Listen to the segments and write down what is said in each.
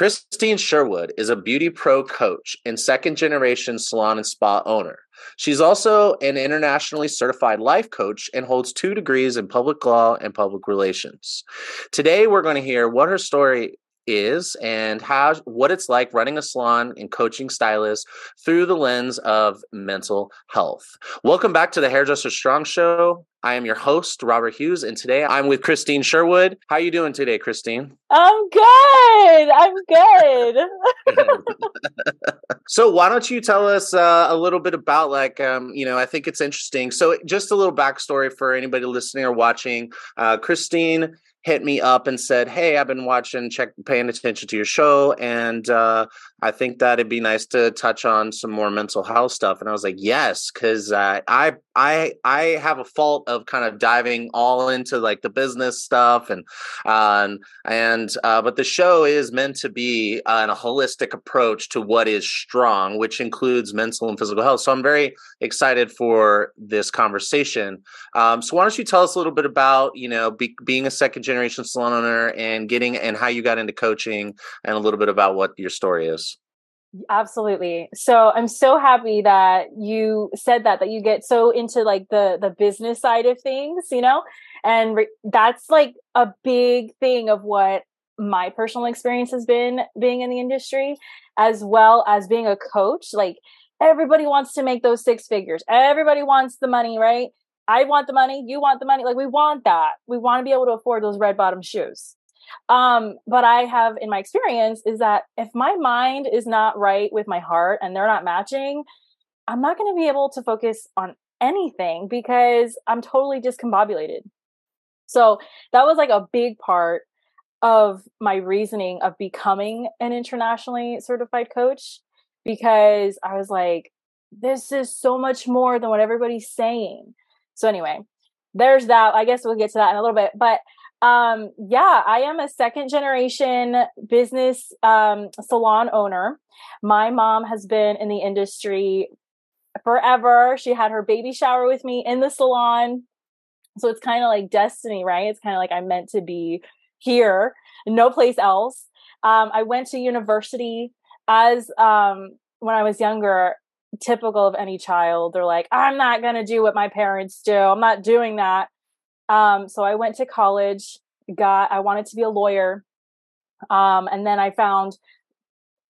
Krystine Sherwood is a beauty pro coach and second generation salon and spa owner. She's also an internationally certified life coach and holds two degrees in public law and public relations. Today, we're going to hear what her story is and how what it's like running a salon and coaching stylists through the lens of mental health. Welcome back to the Hairdresser Strong Show. I am your host, Robert Hughes, and today I'm with Krystine Sherwood. How are you doing today, Krystine? I'm good. I'm good. so why don't you tell us uh, a little bit about like um, you know I think it's interesting. So just a little backstory for anybody listening or watching. Uh, Krystine hit me up and said, "Hey, I've been watching, check, paying attention to your show, and uh, I think that it'd be nice to touch on some more mental health stuff." And I was like, "Yes," because uh, I I I have a fault of kind of diving all into like the business stuff and uh, and uh, but the show is meant to be uh, a holistic approach to what is strong, which includes mental and physical health. So I'm very excited for this conversation. Um, so why don't you tell us a little bit about you know be, being a second generation salon owner and getting and how you got into coaching and a little bit about what your story is. Absolutely. So I'm so happy that you said that that you get so into like the the business side of things, you know? And re- that's like a big thing of what my personal experience has been being in the industry as well as being a coach. Like everybody wants to make those six figures. Everybody wants the money, right? I want the money, you want the money. Like we want that. We want to be able to afford those red bottom shoes. Um, but I have in my experience is that if my mind is not right with my heart and they're not matching, I'm not going to be able to focus on anything because I'm totally discombobulated. So that was like a big part of my reasoning of becoming an internationally certified coach because I was like, this is so much more than what everybody's saying. So anyway, there's that. I guess we'll get to that in a little bit. But um, yeah, I am a second generation business um, salon owner. My mom has been in the industry forever. She had her baby shower with me in the salon. So it's kind of like destiny, right? It's kind of like I'm meant to be here, no place else. Um, I went to university as um, when I was younger typical of any child. They're like, I'm not going to do what my parents do. I'm not doing that. Um, so I went to college, got, I wanted to be a lawyer. Um, and then I found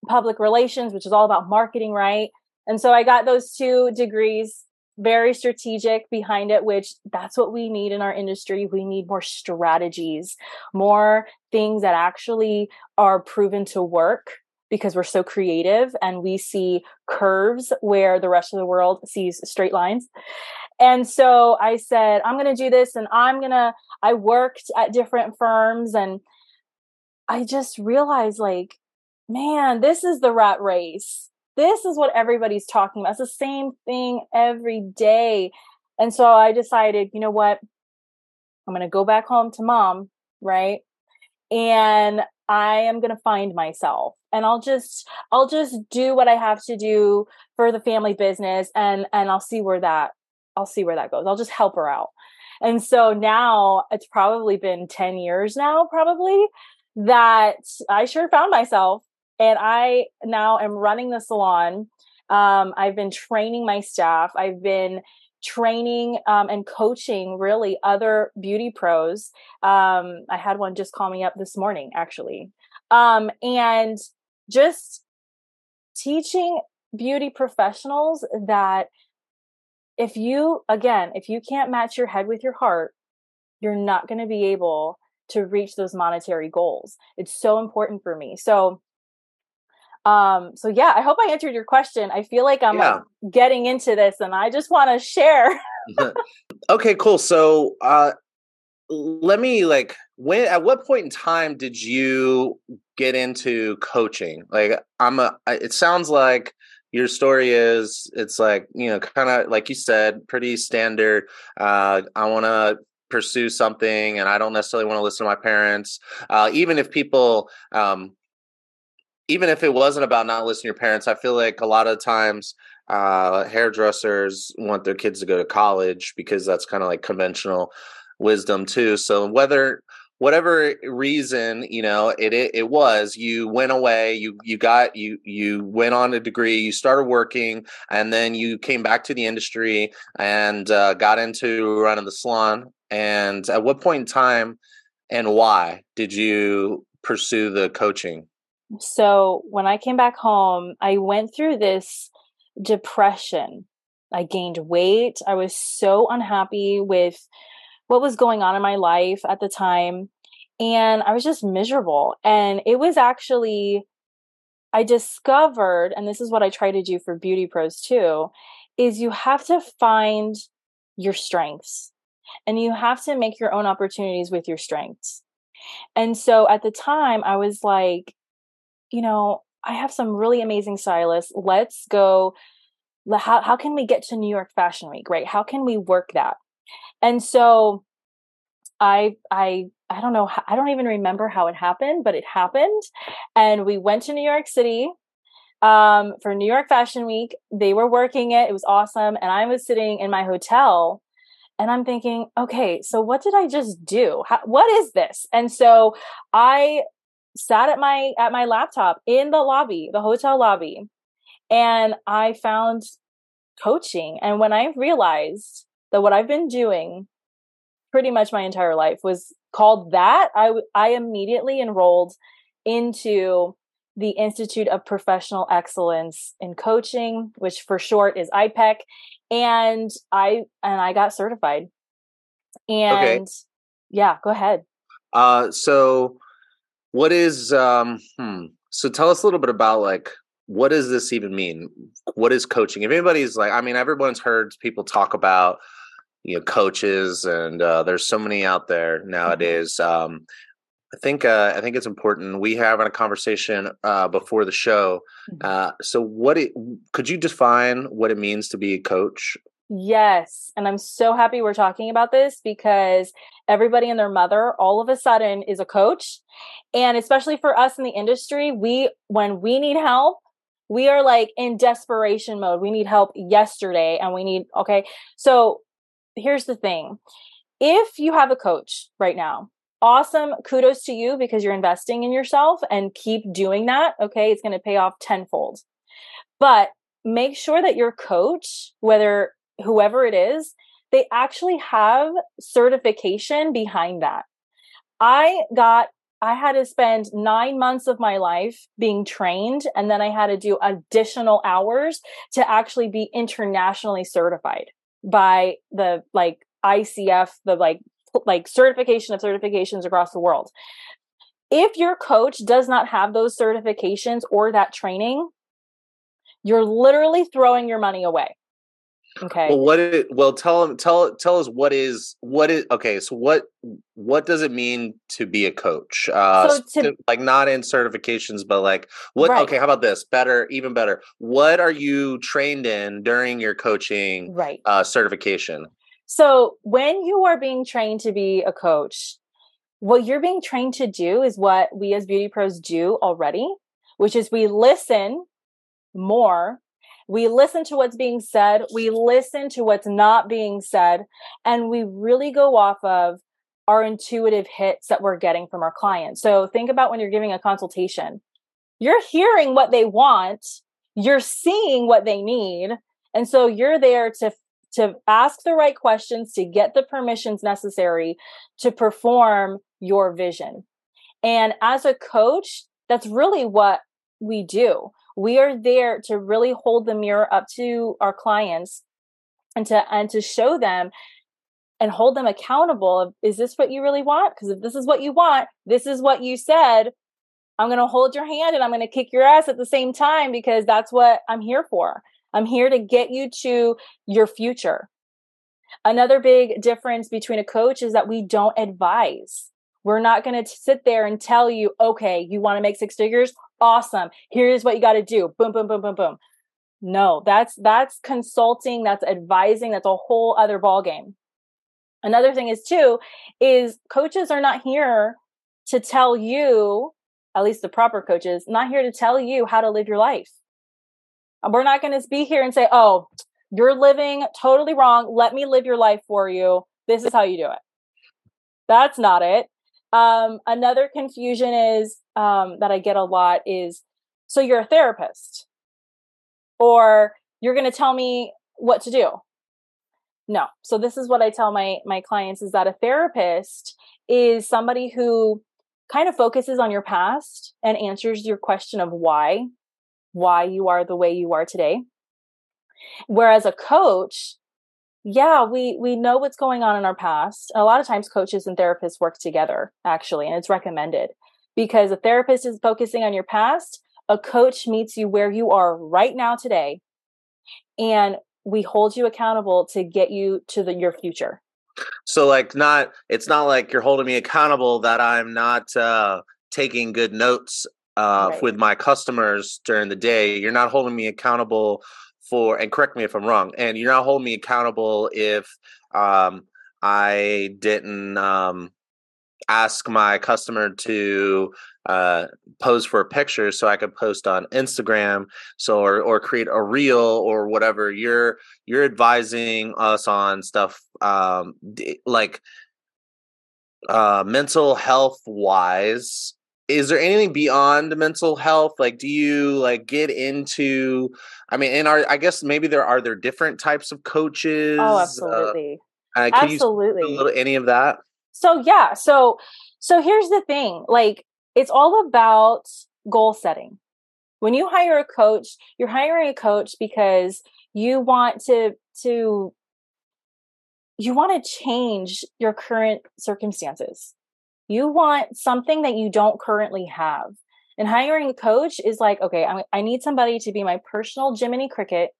public relations, which is all about marketing, right? And so I got those two degrees, very strategic behind it, which that's what we need in our industry. We need more strategies, more things that actually are proven to work because we're so creative and we see curves where the rest of the world sees straight lines. And so I said, I'm going to do this and I'm going to, I worked at different firms and I just realized like, man, this is the rat race. This is what everybody's talking about. It's the same thing every day. And so I decided, you know what? I'm going to go back home to mom, right? And I am going to find myself and I'll just I'll just do what I have to do for the family business and and I'll see where that I'll see where that goes. I'll just help her out. And so now it's probably been 10 years now probably that I sure found myself and I now am running the salon. Um, I've been training my staff. I've been training um, and coaching really other beauty pros. Um, I had one just call me up this morning, actually. Um, and just teaching beauty professionals that if you, again, if you can't match your head with your heart, you're not going to be able to reach those monetary goals. It's so important for me. So, um so yeah i hope i answered your question. I feel like i'm yeah. like getting into this and i just want to share. Okay cool. So uh let me like when at what point in time did you get into coaching? Like i'm a it sounds like your story is it's like you know kind of like you said pretty standard uh i want to pursue something and i don't necessarily want to listen to my parents uh even if people um even if it wasn't about not listening to your parents, I feel like a lot of times uh, hairdressers want their kids to go to college because that's kind of like conventional wisdom too. So whether whatever reason you know it, it it was you went away you you got you you went on a degree you started working and then you came back to the industry and uh, got into running the salon and at what point in time and why did you pursue the coaching so when i came back home i went through this depression i gained weight i was so unhappy with what was going on in my life at the time. And I was just miserable. And it was actually, I discovered, and this is what I try to do for Beauty Pros too, is you have to find your strengths and you have to make your own opportunities with your strengths. And so at the time, I was like, you know, I have some really amazing stylists. Let's go. How, how can we get to New York Fashion Week, right? How can we work that? And so I I I don't know I don't even remember how it happened, but it happened and we went to New York City um, for New York Fashion Week. They were working it. It was awesome and I was sitting in my hotel and I'm thinking, okay, so what did I just do? How, what is this? And so I sat at my at my laptop in the lobby, the hotel lobby, and I found coaching. And when I realized that what I've been doing pretty much my entire life was called that, I I immediately enrolled into the Institute of Professional Excellence in Coaching, which for short is IPEC, and I and I got certified. And okay. yeah, go ahead. Uh so what is um hmm so tell us a little bit about like what does this even mean? What is coaching? If anybody's like, I mean, everyone's heard people talk about you know coaches and uh, there's so many out there mm-hmm. nowadays um, i think uh, i think it's important we having a conversation uh, before the show mm-hmm. uh, so what it, could you define what it means to be a coach yes and i'm so happy we're talking about this because everybody and their mother all of a sudden is a coach and especially for us in the industry we when we need help we are like in desperation mode we need help yesterday and we need okay so here's the thing if you have a coach right now, awesome. Kudos to you because you're investing in yourself and keep doing that. Okay. It's going to pay off tenfold. But make sure that your coach, whether whoever it is, they actually have certification behind that. I got I had to spend nine months of my life being trained, and then I had to do additional hours to actually be internationally certified by the like ICF, the like like certification of certifications across the world. If your coach does not have those certifications or that training, you're literally throwing your money away. Okay. Well, what? Is, well, tell them. Tell tell us what is what is okay. So what what does it mean to be a coach? Uh, so to, like not in certifications, but like what? Right. Okay, how about this? Better, even better. What are you trained in during your coaching right. uh, certification? So when you are being trained to be a coach, what you're being trained to do is what we as beauty pros do already, which is we listen more we listen to what's being said, we listen to what's not being said, and we really go off of our intuitive hits that we're getting from our clients. So think about when you're giving a consultation. You're hearing what they want, you're seeing what they need, and so you're there to to ask the right questions to get the permissions necessary to perform your vision. And as a coach, that's really what we do. We are there to really hold the mirror up to our clients and to and to show them and hold them accountable of is this what you really want? Because if this is what you want this is what you said i'm going to hold your hand and i'm going to kick your ass at the same time because that's what i'm here for. I'm here to get you to your future. Another big difference between a coach is that we don't advise we're not going to sit there and tell you okay you want to make six figures awesome. Here's what you got to do. Boom, boom, boom, boom, boom. No, that's that's consulting, that's advising, that's a whole other ball game. Another thing is too is coaches are not here to tell you, at least the proper coaches, not here to tell you how to live your life. We're not going to be here and say, "Oh, you're living totally wrong. Let me live your life for you. This is how you do it." That's not it. Um, another confusion is um, that I get a lot is so you're a therapist, or you're going to tell me what to do. No. So this is what I tell my my clients is that a therapist is somebody who kind of focuses on your past and answers your question of why why you are the way you are today. Whereas a coach yeah we we know what's going on in our past. A lot of times coaches and therapists work together actually and it's recommended. Because a therapist is focusing on your past a coach meets you where you are right now today and we hold you accountable to get you to the, your future. So like not it's not like you're holding me accountable that i'm not uh taking good notes uh right. with my customers during the day. You're not holding me accountable for and correct me if I'm wrong, and you're not holding me accountable if um, I didn't um, ask my customer to uh, pose for a picture so I could post on Instagram, so or or create a reel or whatever. You're you're advising us on stuff um, like uh, mental health wise is there anything beyond mental health? Like do you like get into i mean and are i guess maybe there are there different types of oh, coaches? Oh absolutely. uh, uh, absolutely. little, any of that? So yeah so so here's the thing like it's all about goal setting. When you hire a coach you're hiring a coach because you want to to you want to change your current circumstances you want something that you don't currently have. And hiring a coach is like, okay, I, I need somebody to be my personal Jiminy Cricket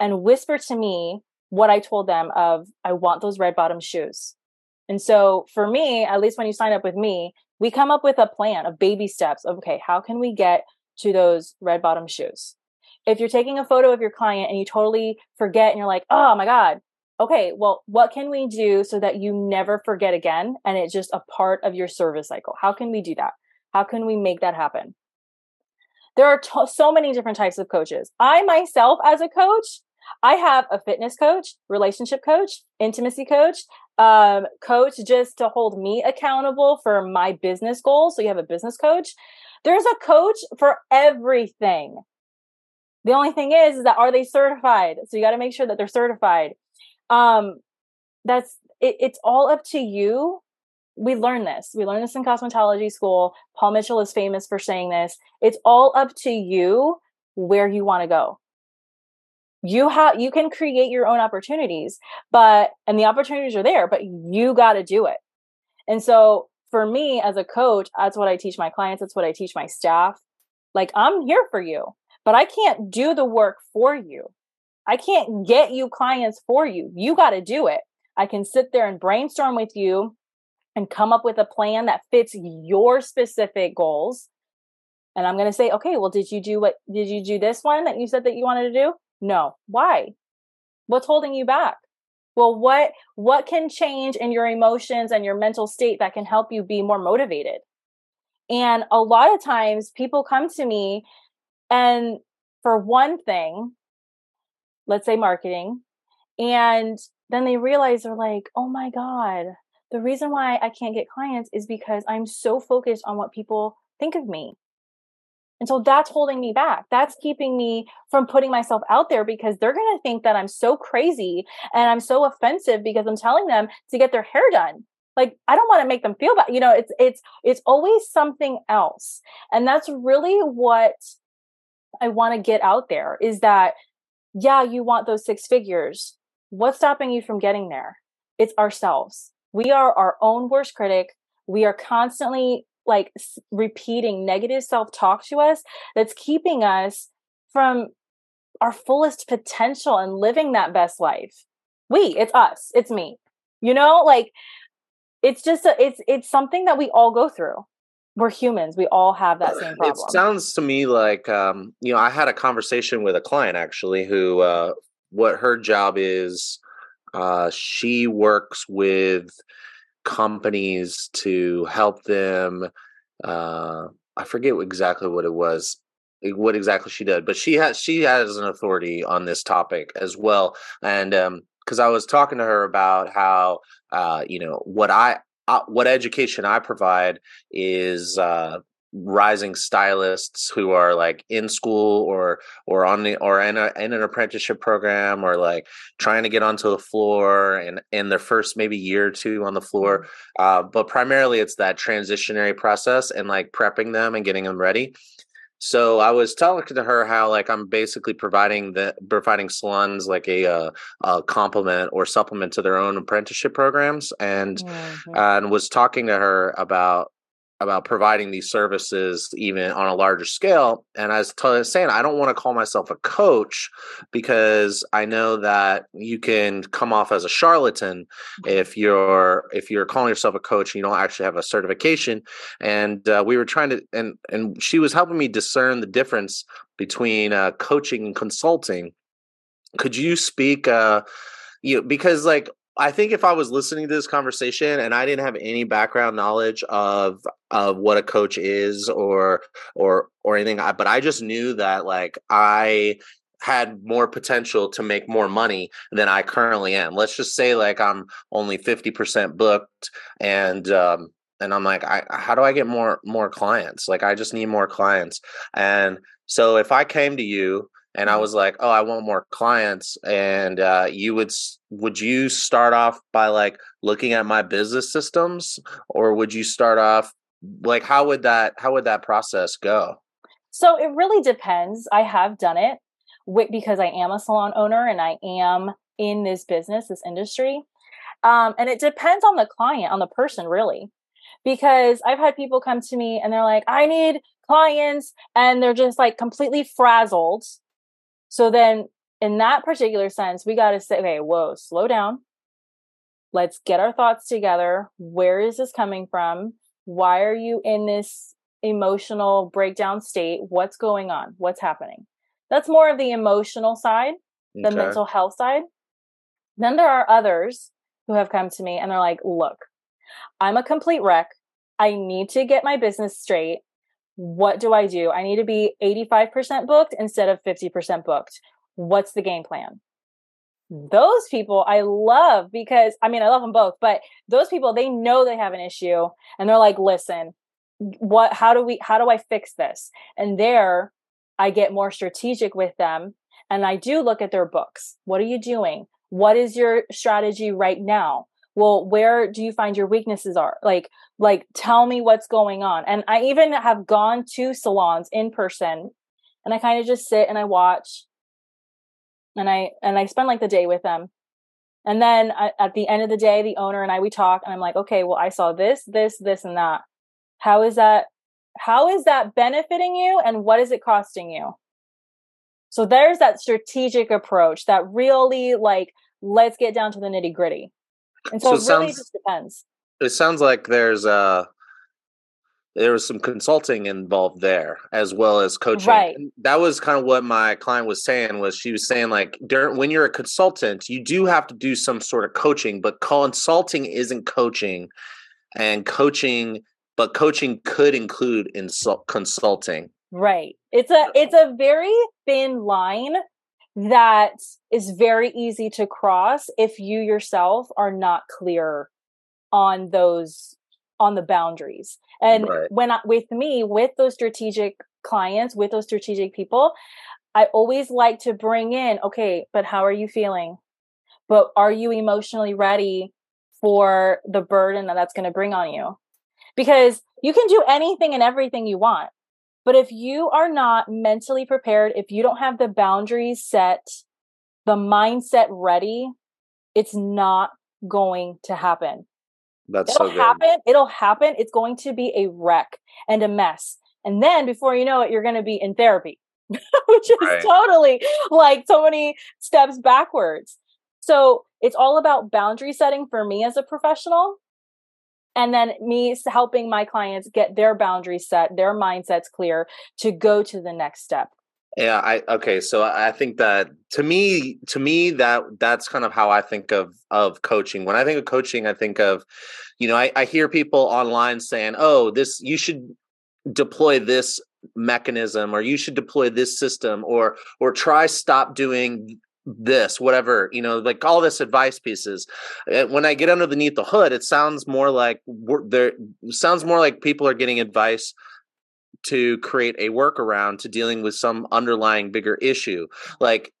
and whisper to me what I told them of I want those red bottom shoes. And so for me, at least when you sign up with me, we come up with a plan of baby steps of okay, how can we get to those red bottom shoes? If you're taking a photo of your client and you totally forget and you're like, oh my God, okay, well, what can we do so that you never forget again and it's just a part of your service cycle? How can we do that? How can we make that happen? There are so many different types of coaches. I myself, as a coach, I have a fitness coach, relationship coach, intimacy coach, um, coach just to hold me accountable for my business goals. So you have a business coach. There's a coach for everything. The only thing is, is that are they certified? So you got to make sure that they're certified um that's it, it's all up to you. We learn this. We learn this in cosmetology school. Paul mitchell is famous for saying this. It's all up to you where you want to go. You have you can create your own opportunities but and the opportunities are there but you got to do it. And so for me as a coach that's what i teach my clients that's what i teach my staff. Like i'm here for you but i can't do the work for you I can't get you clients for you. You got to do it. I can sit there and brainstorm with you and come up with a plan that fits your specific goals. And I'm going to say, okay, well, did you do what, did you do this one that you said that you wanted to do? No. Why? What's holding you back? Well, what, what can change in your emotions and your mental state that can help you be more motivated? And a lot of times people come to me and for one thing, let's say marketing, and then they realize they're like, oh my God, the reason why I can't get clients is because I'm so focused on what people think of me. And so that's holding me back. That's keeping me from putting myself out there because they're going to think that I'm so crazy and I'm so offensive because I'm telling them to get their hair done. Like I don't want to make them feel bad. You know, it's it's it's always something else. And that's really what I want to get out there is that yeah, you want those six figures. What's stopping you from getting there? It's ourselves. We are our own worst critic. We are constantly like repeating negative self talk to us that's keeping us from our fullest potential and living that best life. We, it's us, it's me. You know, like it's just a, it's it's something that we all go through we're humans. We all have that same problem. It sounds to me like um, you know, I had a conversation with a client actually who uh, what her job is uh, she works with companies to help them uh, I forget exactly what it was what exactly she did but she has she has an authority on this topic as well and um because I was talking to her about how uh, you know what I uh, what education I provide is uh, rising stylists who are like in school or or on the or in, a, in an apprenticeship program or like trying to get onto the floor and in their first maybe year or two on the floor mm-hmm. uh, but primarily it's that transitionary process and like prepping them and getting them ready so I was telling to her how like I'm basically providing the providing salons like a, uh, a complement or supplement to their own apprenticeship programs, and mm-hmm. uh, and was talking to her about about providing these services even on a larger scale. And I was t- saying, I don't want to call myself a coach because I know that you can come off as a charlatan mm-hmm. if you're if you're calling yourself a coach and you don't actually have a certification. And uh, we were trying to, and and she was helping me discern the difference between uh, coaching and consulting. Could you speak? Uh, you know, because like I think if I was listening to this conversation and I didn't have any background knowledge of of what a coach is or or or anything, but I just knew that like I had more potential to make more money than I currently am. Let's just say like I'm only 50% booked and um and I'm like I how do I get more more clients? Like I just need more clients. And so if I came to you and I mm-hmm. was like, "Oh, I want more clients." And uh, you would would you start off by like looking at my business systems, or would you start off like how would that how would that process go? So it really depends. I have done it with, because I am a salon owner and I am in this business, this industry, um, and it depends on the client, on the person, really. Because I've had people come to me and they're like, "I need clients," and they're just like completely frazzled so then, in that particular sense, we got to say, okay, whoa, slow down. Let's get our thoughts together. Where is this coming from? Why are you in this emotional breakdown state? What's going on? What's happening? That's more of the emotional side, the okay. mental health side. Then there are others who have come to me and they're like, look, I'm a complete wreck. I need to get my business straight what do I do? I need to be 85% booked instead of 50% booked. What's the game plan? Those people I love because I mean, I love them both, but those people, they know they have an issue and they're like, listen, what, how do we, how do I fix this? And there I get more strategic with them and I do look at their books. What are you doing? What is your strategy right now? Well where do you find your weaknesses are? Like like tell me what's going on. And i even have gone to salons in person and i kind of just sit and i watch and i and i spend like the day with them. And then I, at the end of the day the owner and i we talk and i'm like okay well i saw this this this and that. How is that how is that benefiting you and what is it costing you? So there's that strategic approach that really like let's get down to the nitty gritty and so, so it, really sounds, just depends. It sounds like there's uh there was some consulting involved there as well as coaching. Right. That was kind of what my client was saying was she was saying like during, when you're a consultant, you do have to do some sort of coaching, but consulting isn't coaching and coaching but coaching could include insult consulting. Right. It's a it's a very thin line that is very easy to cross if you yourself are not clear on those on the boundaries. And right. when I, with me with those strategic clients with those strategic people i always like to bring in okay but how are you feeling? But are you emotionally ready for the burden that that's going to bring on you? Because you can do anything and everything you want but if you are not mentally prepared, if you don't have the boundaries set, the mindset ready, it's not going to happen. That's it'll so happen. It'll happen. It's going to be a wreck and a mess. And then before you know it, you're going to be in therapy, which is right. totally like so many steps backwards. So it's all about boundary setting for me as a professional and then me helping my clients get their boundaries set their mindsets clear to go to the next step. Yeah i okay so i think that to me to me that that's kind of how i think of of coaching. When i think of coaching i think of you know i, I hear people online saying oh this you should deploy this mechanism or you should deploy this system or or try stop doing this whatever you know like all this advice pieces eh, when i get underneath the hood it sounds more like there sounds more like people are getting advice to create a workaround to dealing with some underlying bigger issue. Like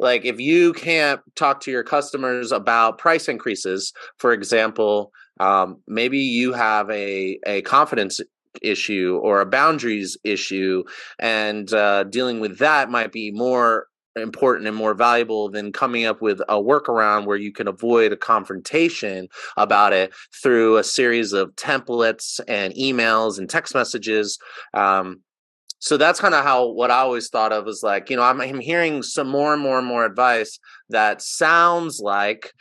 like if you can't talk to your customers about price increases for example um, maybe you have a a confidence issue or a boundaries issue and uh, dealing with that might be more important and more valuable than coming up with a workaround where you can avoid a confrontation about it through a series of templates and emails and text messages um, so that's kind of how what I always thought of was like, you know, I'm, I'm hearing some more and more and more advice that sounds like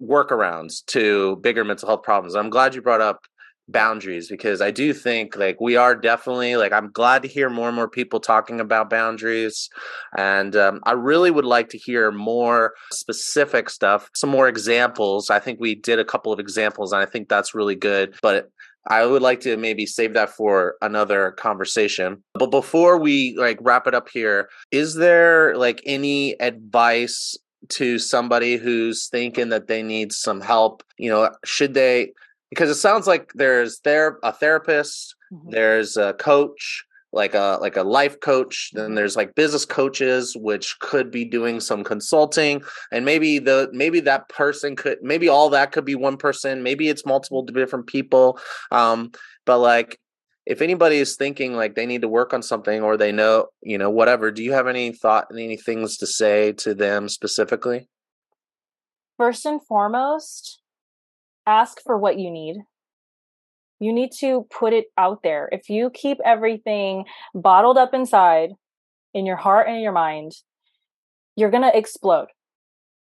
workarounds to bigger mental health problems. I'm glad you brought up boundaries because I do think like we are definitely like I'm glad to hear more and more people talking about boundaries and um, I really would like to hear more specific stuff some more examples I think we did a couple of examples and I think that's really good but I would like to maybe save that for another conversation. But before we like wrap it up here, is there like any advice to somebody who's thinking that they need some help? You know, should they because it sounds like there's there a therapist, mm-hmm. there's a coach, like a like a life coach then mm-hmm. there's like business coaches which could be doing some consulting and maybe the maybe that person could maybe all that could be one person maybe it's multiple different people um but like if anybody is thinking like they need to work on something or they know you know whatever do you have any thought and any things to say to them specifically first and foremost ask for what you need you need to put it out there. If you keep everything bottled up inside in your heart and your mind, you're going to explode.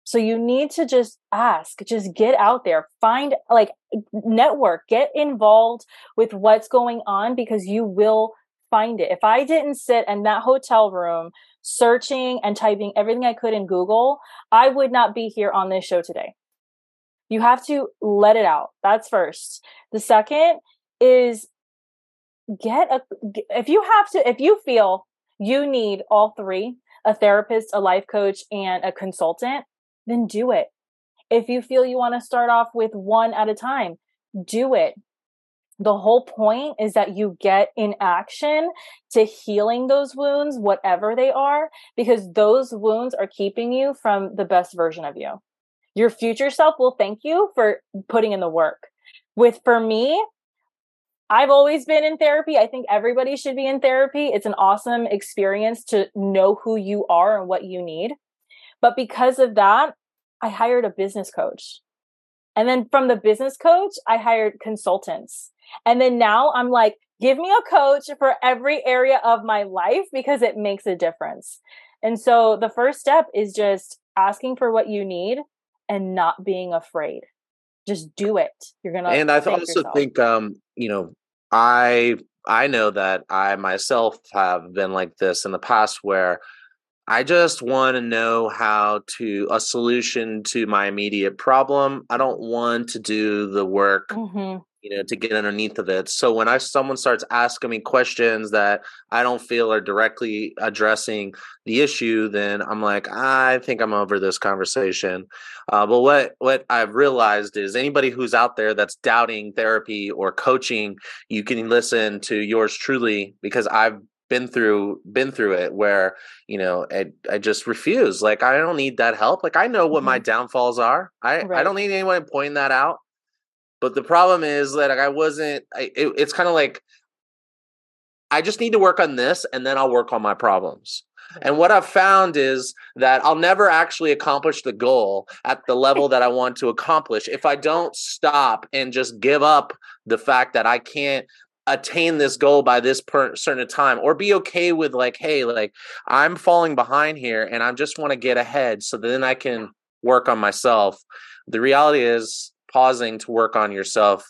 So you need to just ask, just get out there, find like network, get involved with what's going on because you will find it. If I didn't sit in that hotel room searching and typing everything I could in Google, I would not be here on this show today. You have to let it out. That's first. The second is get a, if you have to, if you feel you need all three a therapist, a life coach, and a consultant, then do it. If you feel you want to start off with one at a time, do it. The whole point is that you get in action to healing those wounds, whatever they are, because those wounds are keeping you from the best version of you your future self will thank you for putting in the work. With for me, I've always been in therapy. I think everybody should be in therapy. It's an awesome experience to know who you are and what you need. But because of that, I hired a business coach. And then from the business coach, I hired consultants. And then now I'm like, give me a coach for every area of my life because it makes a difference. And so the first step is just asking for what you need and not being afraid. Just do it. You're gonna. And I also yourself. think, um, you know, I I know that I myself have been like this in the past where I just want to know how to a solution to my immediate problem. I don't want to do the work mm-hmm you know to get underneath of it. So when i someone starts asking me questions that i don't feel are directly addressing the issue then i'm like i think i'm over this conversation. Uh, but what what i've realized is anybody who's out there that's doubting therapy or coaching you can listen to yours truly because i've been through been through it where you know I, I just refuse. Like i don't need that help. Like i know what mm-hmm. my downfalls are. I right. i don't need anyone pointing that out but the problem is that like, I wasn't. I, it, it's kind of like I just need to work on this, and then I'll work on my problems. And what I've found is that I'll never actually accomplish the goal at the level that I want to accomplish if I don't stop and just give up the fact that I can't attain this goal by this per- certain time or be okay with like hey like i'm falling behind here and i just want to get ahead so then i can work on myself the reality is pausing to work on yourself.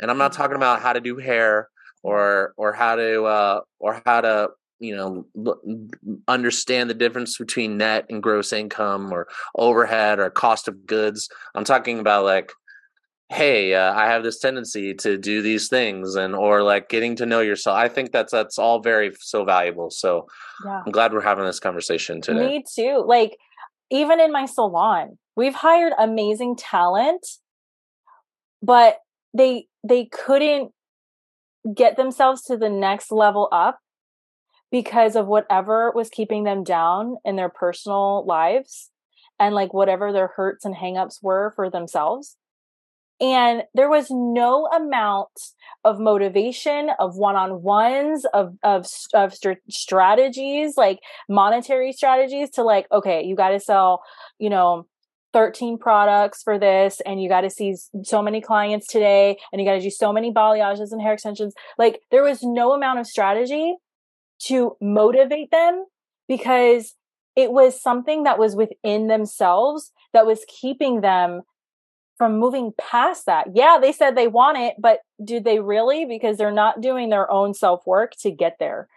And i'm not talking mm-hmm. about how to do hair or or how to uh or how to you know understand the difference between net and gross income or overhead or cost of goods. I'm talking about like hey uh, i have this tendency to do these things and or like getting to know yourself i think that's that's all very so valuable. So yeah. i'm glad we're having this conversation today. Me too. Like even in my salon we've hired amazing talent but they they couldn't get themselves to the next level up because of whatever was keeping them down in their personal lives and like whatever their hurts and hangups were for themselves. And there was no amount of motivation of one-on-ones of of, of st- strategies like monetary strategies to like okay you got to sell you know 13 products for this and you got to see so many clients today and you got to do so many balayages and hair extensions like there was no amount of strategy to motivate them because it was something that was within themselves that was keeping them from moving past that. Yeah, they said they want it, but do they really? Because they're not doing their own self work to get there.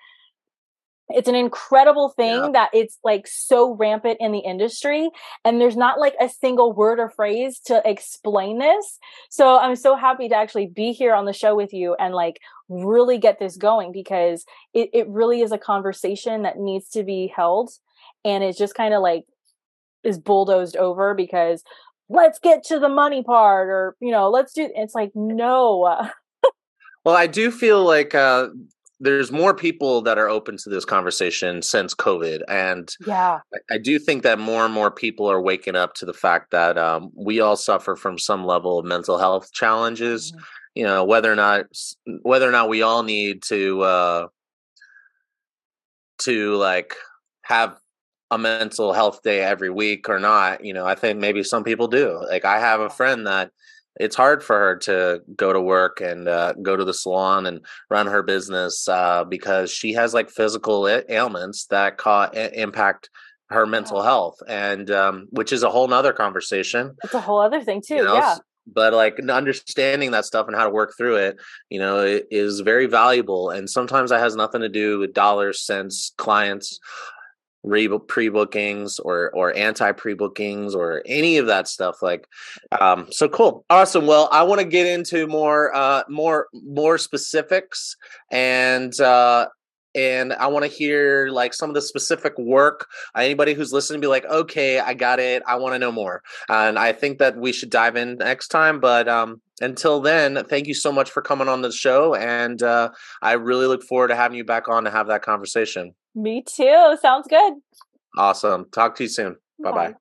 It's an incredible thing yeah. that it's like so rampant in the industry, and there's not like a single word or phrase to explain this. So I'm so happy to actually be here on the show with you and like really get this going because it, it really is a conversation that needs to be held. And it's just kind of like is bulldozed over because let's get to the money part or you know let's do it's like no well i do feel like uh there's more people that are open to this conversation since covid and yeah. I, I do think that more and more people are waking up to the fact that um, we all suffer from some level of mental health challenges. Mm-hmm. you know whether or not whether or not we all need to uh to like have a mental health day every week or not you know i think maybe some people do. Like i have a friend that it's hard for her to go to work and uh, go to the salon and run her business uh, because she has like physical ailments that ca- impact her mental health and um, which is a whole nother conversation it's a whole other thing too you know? yeah but like understanding that stuff and how to work through it you know it is very valuable and sometimes that has nothing to do with dollars cents clients re pre-bookings or or anti pre-bookings or any of that stuff like um so cool awesome well i want to get into more uh more more specifics and uh and I want to hear like some of the specific work. Anybody who's listening, be like, okay, I got it. I want to know more, and I think that we should dive in next time. But um, until then, thank you so much for coming on the show, and uh, I really look forward to having you back on to have that conversation. Me too. Sounds good. Awesome. Talk to you soon. Bye bye.